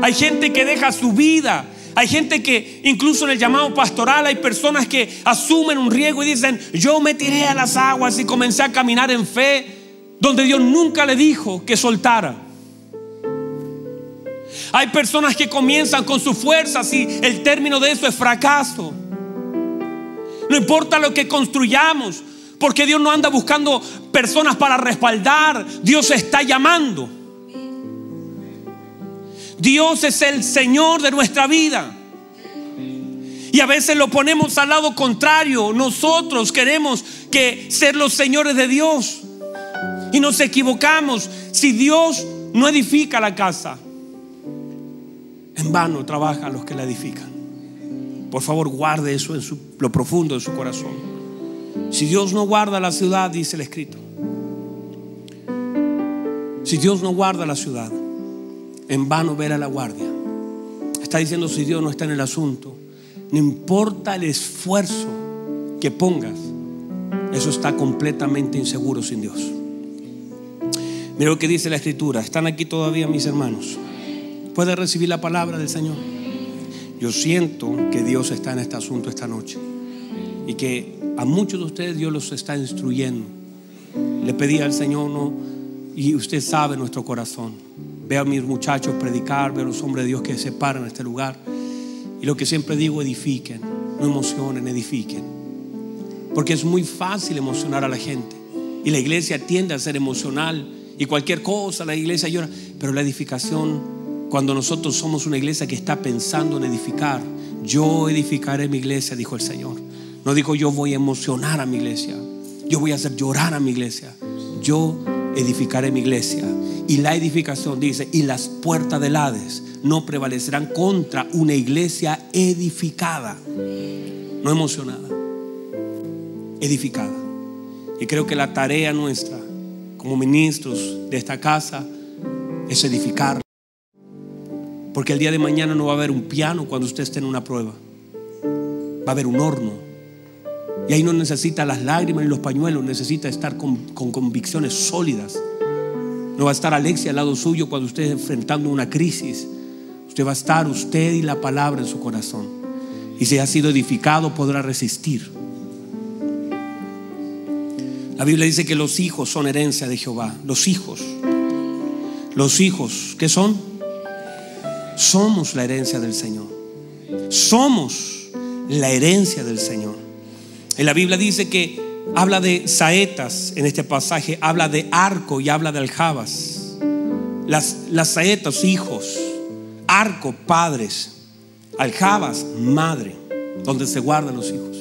Hay gente que deja su vida. Hay gente que incluso en el llamado pastoral hay personas que asumen un riesgo y dicen, yo me tiré a las aguas y comencé a caminar en fe donde Dios nunca le dijo que soltara. Hay personas que comienzan con su fuerza y el término de eso es fracaso. No importa lo que construyamos, porque Dios no anda buscando personas para respaldar, Dios está llamando. Dios es el Señor de nuestra vida. Y a veces lo ponemos al lado contrario. Nosotros queremos que ser los señores de Dios. Y nos equivocamos. Si Dios no edifica la casa, en vano trabajan los que la edifican. Por favor, guarde eso en lo profundo de su corazón. Si Dios no guarda la ciudad, dice el escrito. Si Dios no guarda la ciudad, en vano verá la guardia. Está diciendo si Dios no está en el asunto, no importa el esfuerzo que pongas, eso está completamente inseguro sin Dios. Mira lo que dice la escritura. ¿Están aquí todavía mis hermanos? ¿Puede recibir la palabra del Señor? Yo siento que Dios está en este asunto esta noche y que a muchos de ustedes Dios los está instruyendo. Le pedí al Señor, no, y usted sabe nuestro corazón. Veo a mis muchachos predicar, veo a los hombres de Dios que se paran en este lugar. Y lo que siempre digo, edifiquen, no emocionen, edifiquen. Porque es muy fácil emocionar a la gente. Y la iglesia tiende a ser emocional y cualquier cosa, la iglesia llora. Pero la edificación, cuando nosotros somos una iglesia que está pensando en edificar, yo edificaré mi iglesia, dijo el Señor. No dijo yo voy a emocionar a mi iglesia, yo voy a hacer llorar a mi iglesia. Yo edificaré mi iglesia. Y la edificación dice, y las puertas del Hades no prevalecerán contra una iglesia edificada, no emocionada, edificada. Y creo que la tarea nuestra como ministros de esta casa es edificar. Porque el día de mañana no va a haber un piano cuando usted esté en una prueba. Va a haber un horno. Y ahí no necesita las lágrimas ni los pañuelos, necesita estar con, con convicciones sólidas. No va a estar Alexia al lado suyo cuando usted esté enfrentando una crisis. Usted va a estar usted y la palabra en su corazón. Y si ha sido edificado podrá resistir. La Biblia dice que los hijos son herencia de Jehová. Los hijos. Los hijos, ¿qué son? Somos la herencia del Señor. Somos la herencia del Señor. En la Biblia dice que habla de saetas en este pasaje, habla de arco y habla de aljabas. Las, las saetas, hijos, arco, padres, aljabas, madre, donde se guardan los hijos.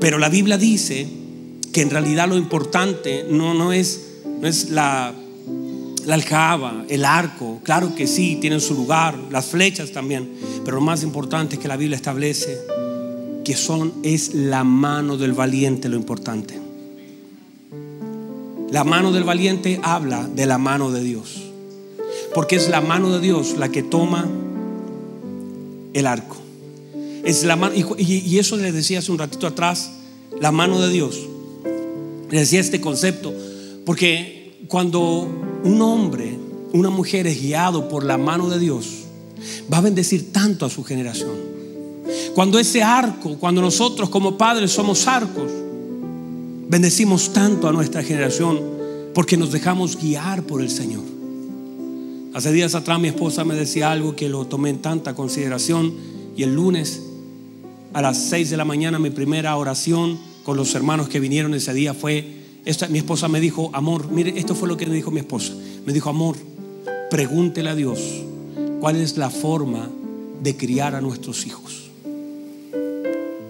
Pero la Biblia dice que en realidad lo importante no, no, es, no es la, la aljaba, el arco, claro que sí, tienen su lugar, las flechas también, pero lo más importante es que la Biblia establece que son, es la mano del valiente lo importante. La mano del valiente habla de la mano de Dios, porque es la mano de Dios la que toma el arco. Es la mano, y, y eso les decía hace un ratito atrás, la mano de Dios decía este concepto, porque cuando un hombre, una mujer es guiado por la mano de Dios, va a bendecir tanto a su generación. Cuando ese arco, cuando nosotros como padres somos arcos, bendecimos tanto a nuestra generación porque nos dejamos guiar por el Señor. Hace días atrás mi esposa me decía algo que lo tomé en tanta consideración y el lunes a las 6 de la mañana mi primera oración con los hermanos que vinieron ese día fue, esta, mi esposa me dijo, amor, mire, esto fue lo que me dijo mi esposa. Me dijo, amor, pregúntele a Dios cuál es la forma de criar a nuestros hijos.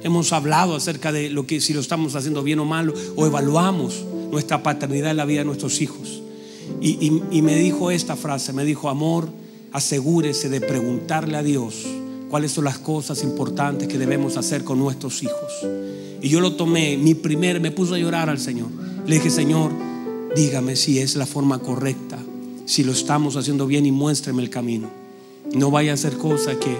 Hemos hablado acerca de lo que si lo estamos haciendo bien o mal o evaluamos nuestra paternidad en la vida de nuestros hijos. Y, y me dijo esta frase, me dijo, amor, asegúrese de preguntarle a Dios cuáles son las cosas importantes que debemos hacer con nuestros hijos. Y yo lo tomé, mi primer, me puso a llorar al Señor. Le dije, Señor, dígame si es la forma correcta, si lo estamos haciendo bien y muéstreme el camino. No vaya a ser cosa que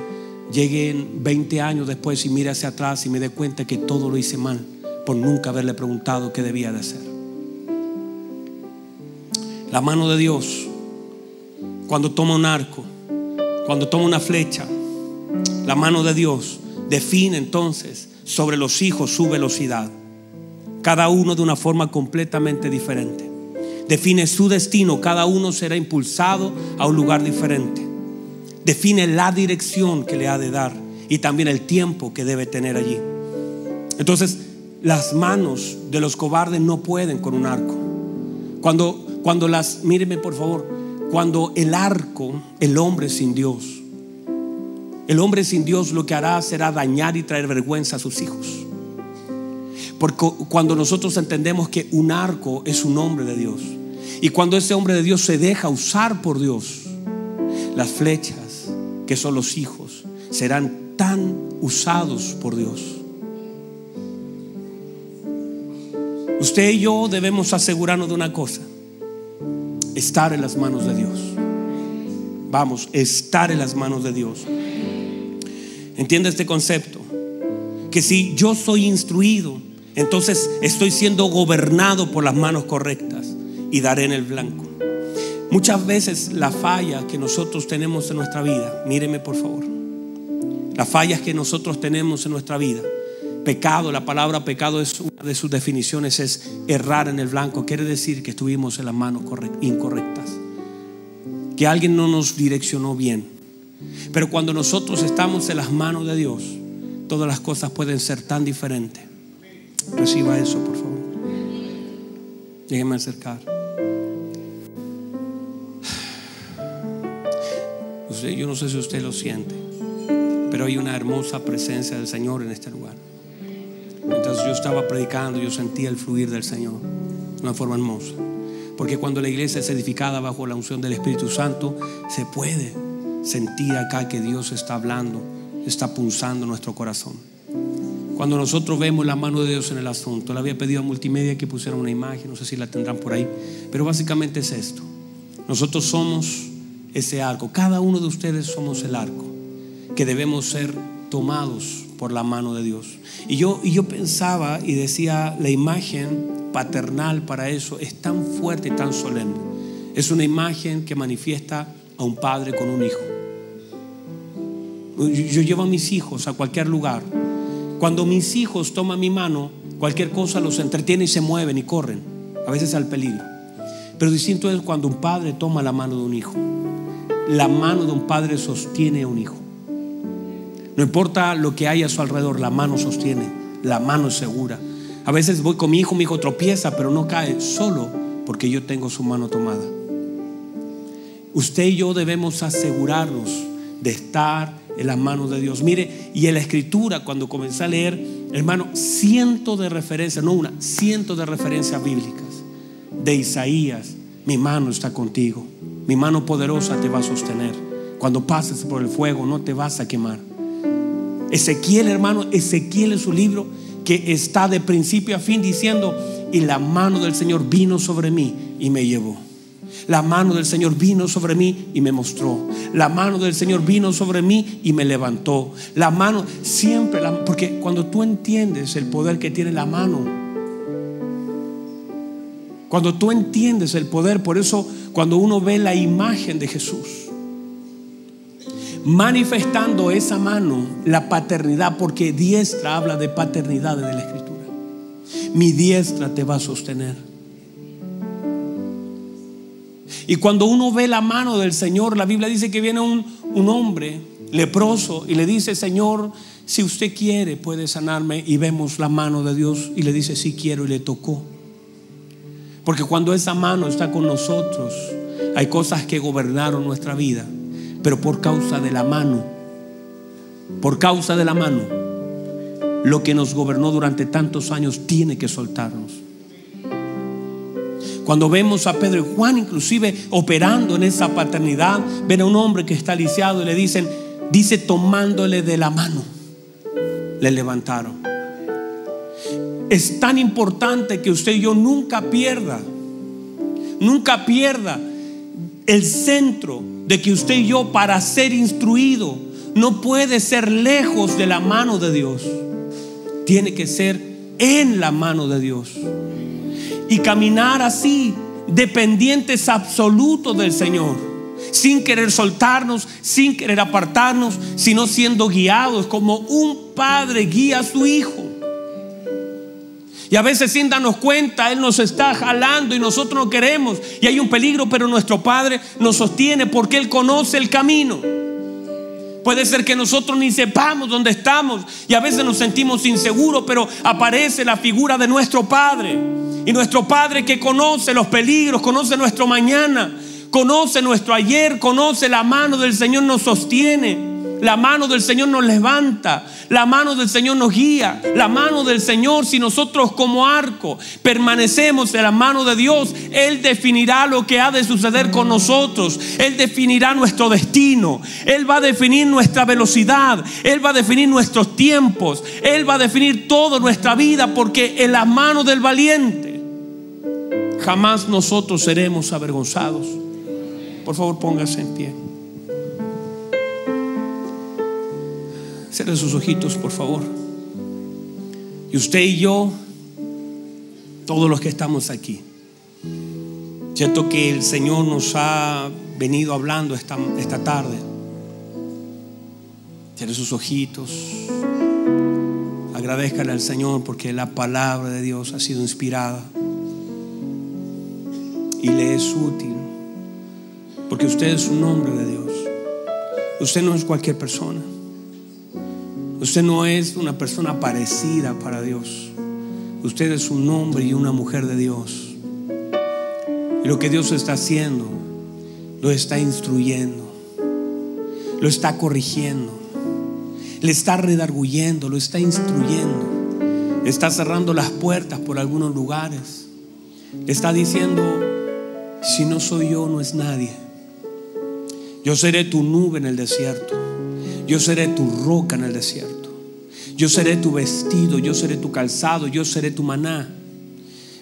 lleguen 20 años después y mire hacia atrás y me dé cuenta que todo lo hice mal por nunca haberle preguntado qué debía de hacer. La mano de Dios, cuando toma un arco, cuando toma una flecha, la mano de Dios define entonces sobre los hijos su velocidad. Cada uno de una forma completamente diferente. Define su destino, cada uno será impulsado a un lugar diferente. Define la dirección que le ha de dar y también el tiempo que debe tener allí. Entonces, las manos de los cobardes no pueden con un arco. Cuando, cuando las, míreme por favor, cuando el arco, el hombre sin Dios, el hombre sin Dios lo que hará será dañar y traer vergüenza a sus hijos. Porque cuando nosotros entendemos que un arco es un hombre de Dios y cuando ese hombre de Dios se deja usar por Dios, las flechas que son los hijos serán tan usados por Dios. Usted y yo debemos asegurarnos de una cosa, estar en las manos de Dios. Vamos, estar en las manos de Dios. Entiende este concepto. Que si yo soy instruido, entonces estoy siendo gobernado por las manos correctas y daré en el blanco. Muchas veces la falla que nosotros tenemos en nuestra vida, míreme por favor, las fallas que nosotros tenemos en nuestra vida, pecado, la palabra pecado es una de sus definiciones, es errar en el blanco, quiere decir que estuvimos en las manos incorrectas, que alguien no nos direccionó bien pero cuando nosotros estamos en las manos de Dios, todas las cosas pueden ser tan diferentes. Reciba eso, por favor. Déjenme acercar. yo no sé si usted lo siente, pero hay una hermosa presencia del Señor en este lugar. Mientras yo estaba predicando, yo sentía el fluir del Señor de una forma hermosa. Porque cuando la iglesia es edificada bajo la unción del Espíritu Santo, se puede sentir acá que Dios está hablando, está punzando nuestro corazón. Cuando nosotros vemos la mano de Dios en el asunto, le había pedido a Multimedia que pusiera una imagen, no sé si la tendrán por ahí, pero básicamente es esto. Nosotros somos ese arco, cada uno de ustedes somos el arco, que debemos ser tomados por la mano de Dios. Y yo, y yo pensaba y decía, la imagen paternal para eso es tan fuerte y tan solemne. Es una imagen que manifiesta a un padre con un hijo. Yo, llevo a mis hijos a cualquier lugar. Cuando mis hijos toman mi mano, cualquier cosa los entretiene y se mueven y corren, a veces al peligro. Pero distinto es cuando un padre toma la mano de un hijo. La mano de un padre sostiene a un hijo. No importa lo que haya a su alrededor, la mano sostiene, la mano es segura. A veces voy con mi hijo, mi hijo tropieza, pero no cae solo porque yo tengo su mano tomada. Usted y yo debemos asegurarnos de estar en las manos de Dios. Mire, y en la escritura, cuando comencé a leer, hermano, cientos de referencias, no una, cientos de referencias bíblicas de Isaías. Mi mano está contigo, mi mano poderosa te va a sostener. Cuando pases por el fuego, no te vas a quemar. Ezequiel, hermano, Ezequiel es su libro que está de principio a fin diciendo, y la mano del Señor vino sobre mí y me llevó. La mano del Señor vino sobre mí y me mostró. La mano del Señor vino sobre mí y me levantó. La mano, siempre, porque cuando tú entiendes el poder que tiene la mano, cuando tú entiendes el poder, por eso cuando uno ve la imagen de Jesús, manifestando esa mano, la paternidad, porque diestra habla de paternidad de la escritura. Mi diestra te va a sostener. Y cuando uno ve la mano del Señor, la Biblia dice que viene un, un hombre leproso y le dice, Señor, si usted quiere puede sanarme. Y vemos la mano de Dios y le dice, sí quiero y le tocó. Porque cuando esa mano está con nosotros, hay cosas que gobernaron nuestra vida pero por causa de la mano, por causa de la mano, lo que nos gobernó durante tantos años tiene que soltarnos. Cuando vemos a Pedro y Juan inclusive operando en esa paternidad, ven a un hombre que está lisiado y le dicen, dice tomándole de la mano, le levantaron. Es tan importante que usted y yo nunca pierda, nunca pierda el centro de que usted y yo para ser instruido no puede ser lejos de la mano de Dios. Tiene que ser en la mano de Dios. Y caminar así, dependientes absolutos del Señor. Sin querer soltarnos, sin querer apartarnos, sino siendo guiados como un padre guía a su hijo. Y a veces sin darnos cuenta, Él nos está jalando y nosotros no queremos. Y hay un peligro, pero nuestro Padre nos sostiene porque Él conoce el camino. Puede ser que nosotros ni sepamos dónde estamos y a veces nos sentimos inseguros, pero aparece la figura de nuestro Padre. Y nuestro Padre que conoce los peligros, conoce nuestro mañana, conoce nuestro ayer, conoce la mano del Señor, nos sostiene. La mano del Señor nos levanta, la mano del Señor nos guía, la mano del Señor, si nosotros como arco permanecemos en la mano de Dios, Él definirá lo que ha de suceder con nosotros, Él definirá nuestro destino, Él va a definir nuestra velocidad, Él va a definir nuestros tiempos, Él va a definir toda nuestra vida, porque en la mano del valiente jamás nosotros seremos avergonzados. Por favor, póngase en pie. Cierre sus ojitos, por favor. Y usted y yo, todos los que estamos aquí, siento que el Señor nos ha venido hablando esta, esta tarde. Cierre sus ojitos. Agradezcanle al Señor porque la palabra de Dios ha sido inspirada y le es útil. Porque usted es un hombre de Dios. Usted no es cualquier persona. Usted no es una persona parecida para Dios. Usted es un hombre y una mujer de Dios. Lo que Dios está haciendo, lo está instruyendo, lo está corrigiendo, le está redarguyendo, lo está instruyendo, está cerrando las puertas por algunos lugares, le está diciendo, si no soy yo, no es nadie. Yo seré tu nube en el desierto, yo seré tu roca en el desierto. Yo seré tu vestido, yo seré tu calzado, yo seré tu maná.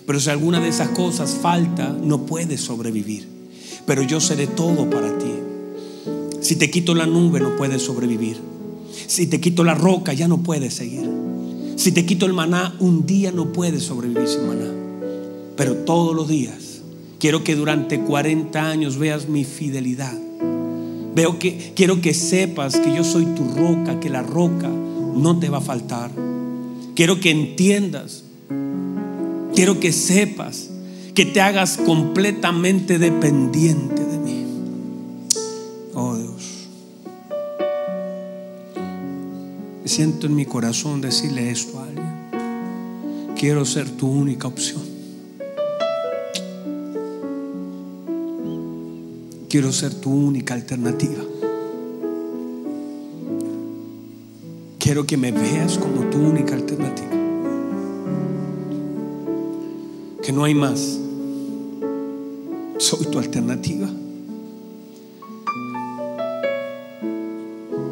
Pero si alguna de esas cosas falta, no puedes sobrevivir. Pero yo seré todo para ti. Si te quito la nube, no puedes sobrevivir. Si te quito la roca, ya no puedes seguir. Si te quito el maná, un día no puedes sobrevivir sin maná. Pero todos los días, quiero que durante 40 años veas mi fidelidad. Veo que quiero que sepas que yo soy tu roca, que la roca no te va a faltar. Quiero que entiendas, quiero que sepas, que te hagas completamente dependiente de mí. Oh Dios. Siento en mi corazón decirle esto a alguien. Quiero ser tu única opción. Quiero ser tu única alternativa. Quiero que me veas como tu única alternativa. Que no hay más. Soy tu alternativa.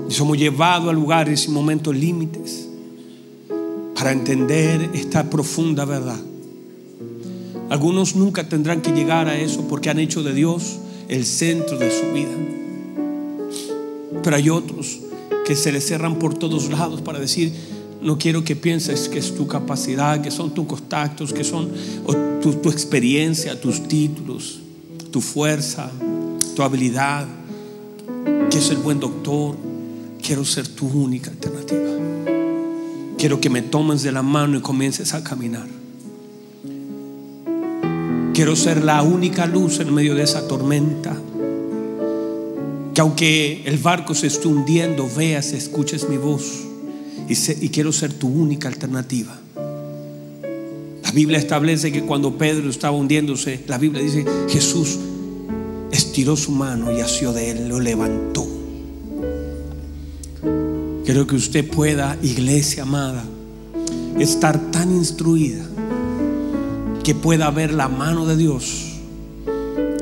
Y somos llevados a lugares y momentos límites para entender esta profunda verdad. Algunos nunca tendrán que llegar a eso porque han hecho de Dios el centro de su vida. Pero hay otros que se le cerran por todos lados para decir, no quiero que pienses que es tu capacidad, que son tus contactos, que son tu, tu experiencia, tus títulos, tu fuerza, tu habilidad, que es el buen doctor. Quiero ser tu única alternativa. Quiero que me tomes de la mano y comiences a caminar. Quiero ser la única luz en medio de esa tormenta que aunque el barco se esté hundiendo, veas, escuches mi voz y, quiero ser tu única alternativa. La Biblia establece que cuando Pedro estaba hundiéndose, la Biblia dice, Jesús estiró su mano y asió de él, lo levantó. Quiero que usted pueda, iglesia amada, estar tan instruida que pueda ver la mano de Dios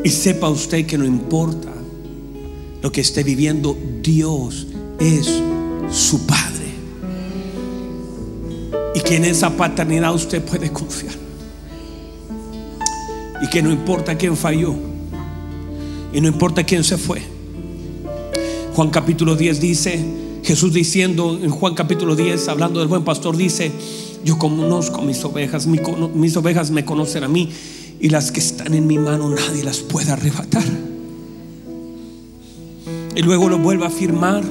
y sepa usted que no importa lo que esté viviendo, Dios es su Padre. Y que en esa paternidad usted puede confiar. Y que no importa quién falló. Y no importa quién se fue. Juan capítulo 10 dice, Jesús diciendo en Juan capítulo 10, hablando del buen pastor, dice, yo conozco mis ovejas, mis ovejas me conocen a mí y las que están en mi mano nadie las puede arrebatar. Y luego lo vuelve a afirmar.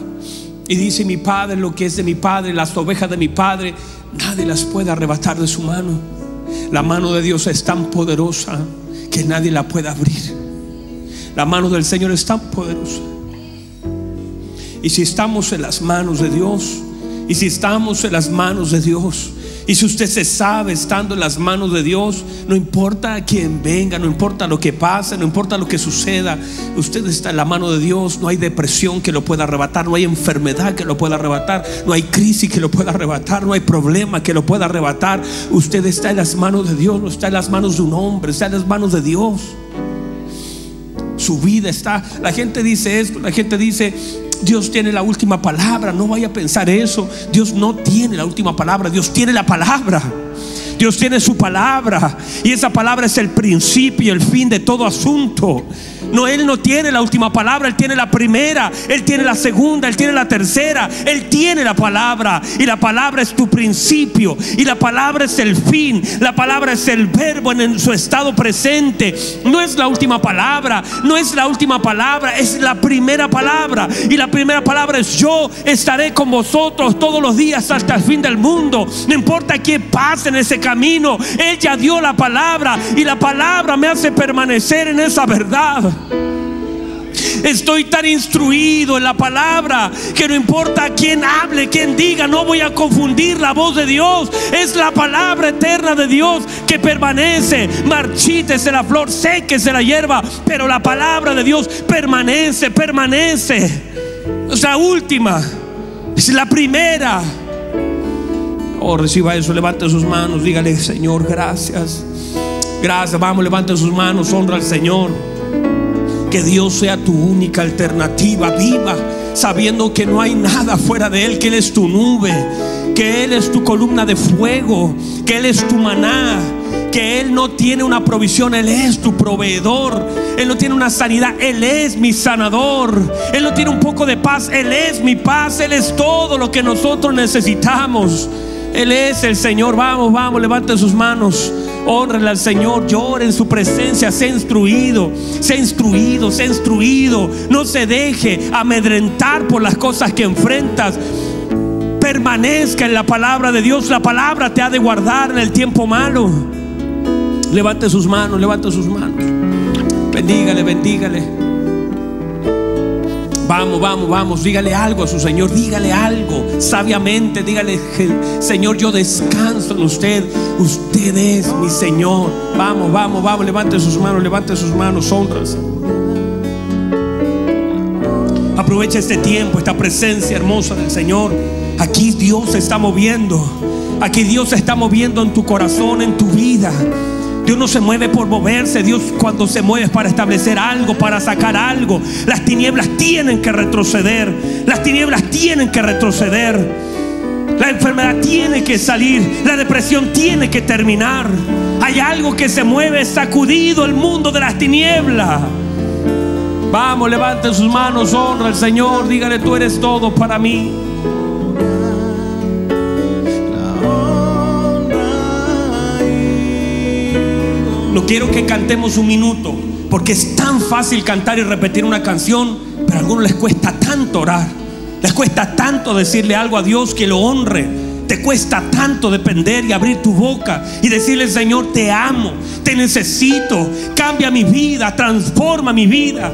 Y dice, mi padre, lo que es de mi padre, las ovejas de mi padre, nadie las puede arrebatar de su mano. La mano de Dios es tan poderosa que nadie la puede abrir. La mano del Señor es tan poderosa. Y si estamos en las manos de Dios, y si estamos en las manos de Dios, y si usted se sabe estando en las manos de Dios, no importa quién venga, no importa lo que pase, no importa lo que suceda, usted está en la mano de Dios, no hay depresión que lo pueda arrebatar, no hay enfermedad que lo pueda arrebatar, no hay crisis que lo pueda arrebatar, no hay problema que lo pueda arrebatar. Usted está en las manos de Dios, no está en las manos de un hombre, está en las manos de Dios. Su vida está, la gente dice esto, la gente dice, Dios tiene la última palabra. No vaya a pensar eso. Dios no tiene la última palabra. Dios tiene la palabra. Dios tiene su palabra. Y esa palabra es el principio el fin de todo asunto. No, Él no tiene la última palabra, Él tiene la primera, Él tiene la segunda, Él tiene la tercera, Él tiene la palabra. Y la palabra es tu principio, y la palabra es el fin, la palabra es el verbo en su estado presente. No es la última palabra, no es la última palabra, es la primera palabra. Y la primera palabra es yo estaré con vosotros todos los días hasta el fin del mundo. No importa qué pase en ese camino, Él ya dio la palabra y la palabra me hace permanecer en esa verdad. Estoy tan instruido en la palabra que no importa quién hable, quién diga, no voy a confundir la voz de Dios. Es la palabra eterna de Dios que permanece. Marchítese la flor, séquese la hierba, pero la palabra de Dios permanece, permanece. Es la última, es la primera. Oh, reciba eso, levante sus manos, dígale, Señor, gracias. Gracias, vamos, levante sus manos, honra al Señor. Que Dios sea tu única alternativa, viva, sabiendo que no hay nada fuera de Él, que Él es tu nube, que Él es tu columna de fuego, que Él es tu maná, que Él no tiene una provisión, Él es tu proveedor, Él no tiene una sanidad, Él es mi sanador, Él no tiene un poco de paz, Él es mi paz, Él es todo lo que nosotros necesitamos. Él es el Señor. Vamos, vamos, levante sus manos. Honren al Señor, llore en su presencia, sea instruido, sea instruido, sea instruido. No se deje amedrentar por las cosas que enfrentas. Permanezca en la palabra de Dios. La palabra te ha de guardar en el tiempo malo. Levante sus manos, levante sus manos. Bendígale, bendígale. Vamos, vamos, vamos, dígale algo a su Señor, dígale algo sabiamente, dígale, Señor, yo descanso en usted, usted es mi Señor. Vamos, vamos, vamos, levante sus manos, levante sus manos, honras. Aprovecha este tiempo, esta presencia hermosa del Señor. Aquí Dios se está moviendo. Aquí Dios se está moviendo en tu corazón, en tu vida. Dios no se mueve por moverse. Dios cuando se mueve es para establecer algo, para sacar algo. Las tinieblas tienen que retroceder. Las tinieblas tienen que retroceder. La enfermedad tiene que salir. La depresión tiene que terminar. Hay algo que se mueve sacudido el mundo de las tinieblas. Vamos, levante sus manos, honra al Señor. Dígale, tú eres todo para mí. No quiero que cantemos un minuto, porque es tan fácil cantar y repetir una canción, pero a algunos les cuesta tanto orar, les cuesta tanto decirle algo a Dios que lo honre. Te cuesta tanto depender y abrir tu boca y decirle, Señor, te amo, te necesito, cambia mi vida, transforma mi vida.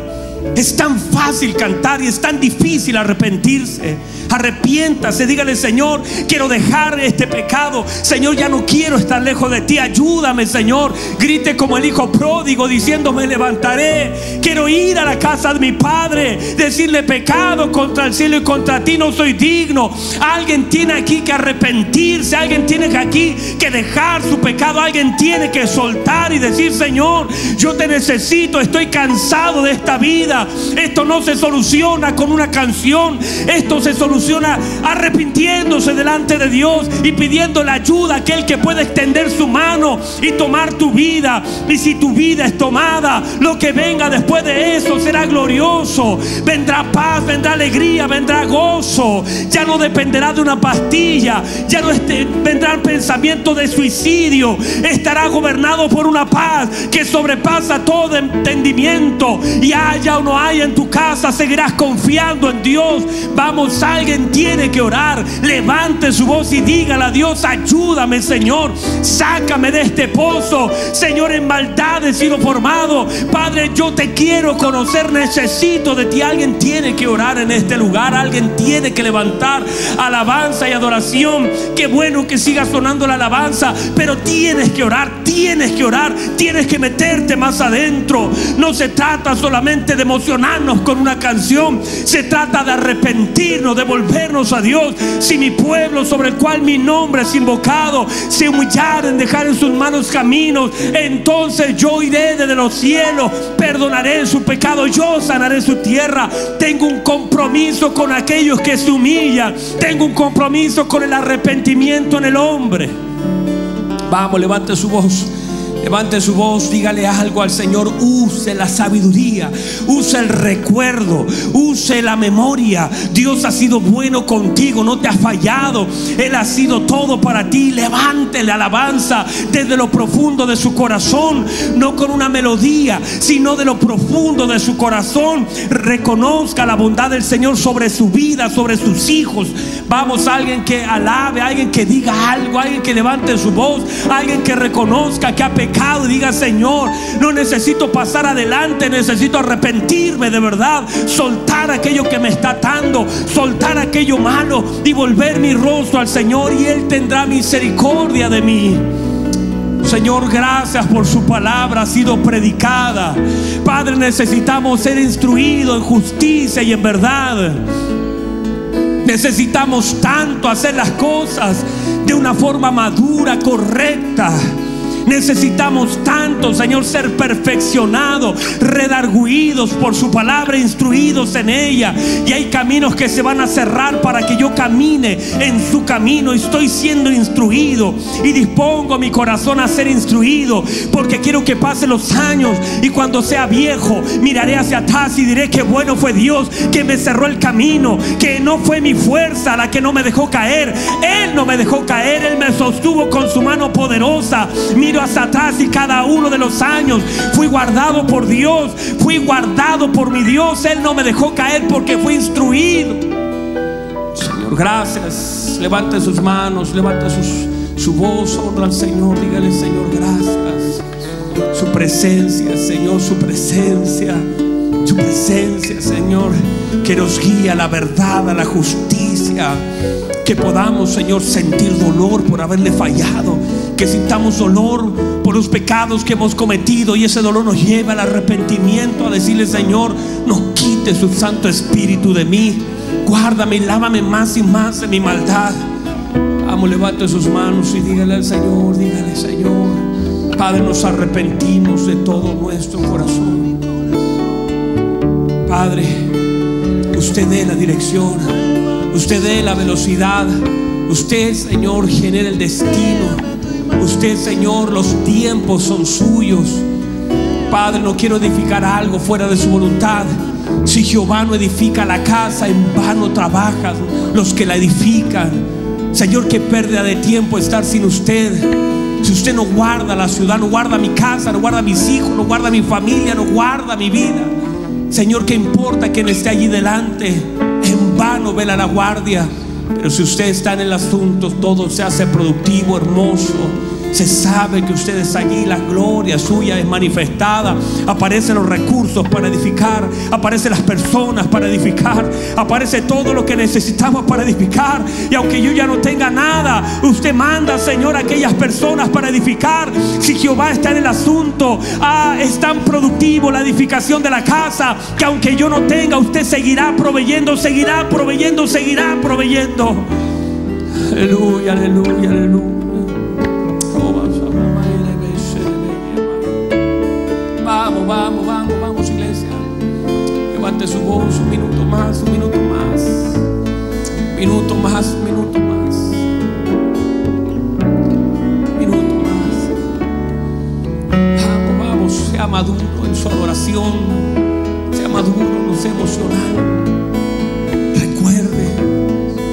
Es tan fácil cantar y es tan difícil arrepentirse. Arrepiéntase, dígale, Señor, quiero dejar este pecado. Señor, ya no quiero estar lejos de ti. Ayúdame, Señor. Grite como el hijo pródigo diciendo, me levantaré. Quiero ir a la casa de mi padre. Decirle pecado contra el cielo y contra ti. No soy digno. Alguien tiene aquí que arrepentirse. Alguien tiene aquí que dejar su pecado. Alguien tiene que soltar y decir, Señor, yo te necesito. Estoy cansado de esta vida. Esto no se soluciona con una canción. Esto se soluciona arrepintiéndose delante de Dios y pidiendo la ayuda a aquel que puede extender su mano y tomar tu vida. Y si tu vida es tomada, lo que venga después de eso será glorioso. Vendrá paz, vendrá alegría, vendrá gozo. Ya no dependerá de una pastilla, ya no este, vendrá pensamiento de suicidio. Estará gobernado por una paz que sobrepasa todo entendimiento. Y haya o no haya en tu casa, seguirás confiando en Dios. Vamos, Alguien tiene que orar. Levante su voz y dígale a Dios, ayúdame Señor. Sácame de este pozo. Señor, en maldad he sido formado. Padre, yo te quiero conocer. Necesito de ti. Alguien tiene que orar en este lugar. Alguien tiene que levantar alabanza y adoración. Qué bueno que siga sonando la alabanza. Pero tienes que orar. Tienes que orar. Tienes que meterte más adentro. No se trata solamente de emocionarnos con una canción. Se trata de arrepentirnos, de volvernos a Dios. Si mi pueblo sobre el cual mi nombre es invocado se humillaren, dejar en sus manos caminos, entonces yo iré desde los cielos, perdonaré su pecado, yo sanaré su tierra. Tengo un compromiso con aquellos que se humillan. Tengo un compromiso con el arrepentimiento en el hombre. Vamos, levante su voz. Levante su voz, dígale algo al Señor. Use la sabiduría, use el recuerdo, use la memoria. Dios ha sido bueno contigo, no te ha fallado. Él ha sido todo para ti. Levántele alabanza desde lo profundo de su corazón, no con una melodía, sino de lo profundo de su corazón. Reconozca la bondad del Señor sobre su vida, sobre sus hijos. Vamos, alguien que alabe, alguien que diga algo, alguien que levante su voz, alguien que reconozca que ha pecado y diga, Señor, no necesito pasar adelante, necesito arrepentirme de verdad, soltar aquello que me está atando, soltar aquello malo y volver mi rostro al Señor y Él tendrá misericordia de mí. Señor, gracias por su palabra, ha sido predicada. Padre, necesitamos ser instruidos en justicia y en verdad. Necesitamos tanto hacer las cosas de una forma madura, correcta. Necesitamos tanto, Señor, ser perfeccionados, redarguidos por su palabra, instruidos en ella. Y hay caminos que se van a cerrar para que yo camine en su camino. Estoy siendo instruido y dispongo mi corazón a ser instruido porque quiero que pasen los años y cuando sea viejo miraré hacia atrás y diré que bueno fue Dios que me cerró el camino, que no fue mi fuerza la que no me dejó caer. Él no me dejó caer, Él me sostuvo con su mano poderosa. Hacia atrás y cada uno de los años fui guardado por Dios, fui guardado por mi Dios. Él no me dejó caer porque fui instruido. Señor, gracias. Levante sus manos, levante sus, su voz, honra al Señor. Dígale, Señor, gracias. Su presencia, Señor, su presencia. Su presencia, Señor, que nos guía a la verdad, a la justicia. Que podamos, Señor, sentir dolor por haberle fallado que sintamos dolor por los pecados que hemos cometido y ese dolor nos lleva al arrepentimiento, a decirle, Señor, no quite su Santo Espíritu de mí, guárdame y lávame más y más de mi maldad. Vamos, levante sus manos y dígale al Señor, dígale, Señor, Padre, nos arrepentimos de todo nuestro corazón. Padre, usted dé la dirección, usted dé la velocidad, usted, Señor, genera el destino. Usted, Señor, los tiempos son suyos. Padre, no quiero edificar algo fuera de su voluntad. Si Jehová no edifica la casa, en vano trabajan los que la edifican. Señor, qué pérdida de tiempo estar sin usted. Si usted no guarda la ciudad, no guarda mi casa, no guarda mis hijos, no guarda mi familia, no guarda mi vida. Señor, ¿qué importa que no esté allí delante? En vano vela la guardia. Pero si usted está en el asunto, todo se hace productivo, hermoso. Se sabe que usted está allí, la gloria suya es manifestada. Aparecen los recursos para edificar, aparecen las personas para edificar, aparece todo lo que necesitamos para edificar. Y aunque yo ya no tenga nada, usted manda, Señor, a aquellas personas para edificar. Si Jehová está en el asunto, ah, es tan productivo la edificación de la casa que aunque yo no tenga, usted seguirá proveyendo, seguirá proveyendo, seguirá proveyendo. Aleluya, aleluya, aleluya. Vamos, vamos, vamos, iglesia. Levante su voz un minuto más, un minuto más. Minuto más, minuto más. Minuto más. Vamos, vamos, sea maduro en su adoración. Sea maduro, no sea emocional. Recuerde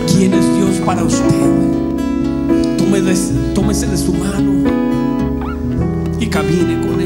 quién es Dios para usted. Tómese de su mano y camine con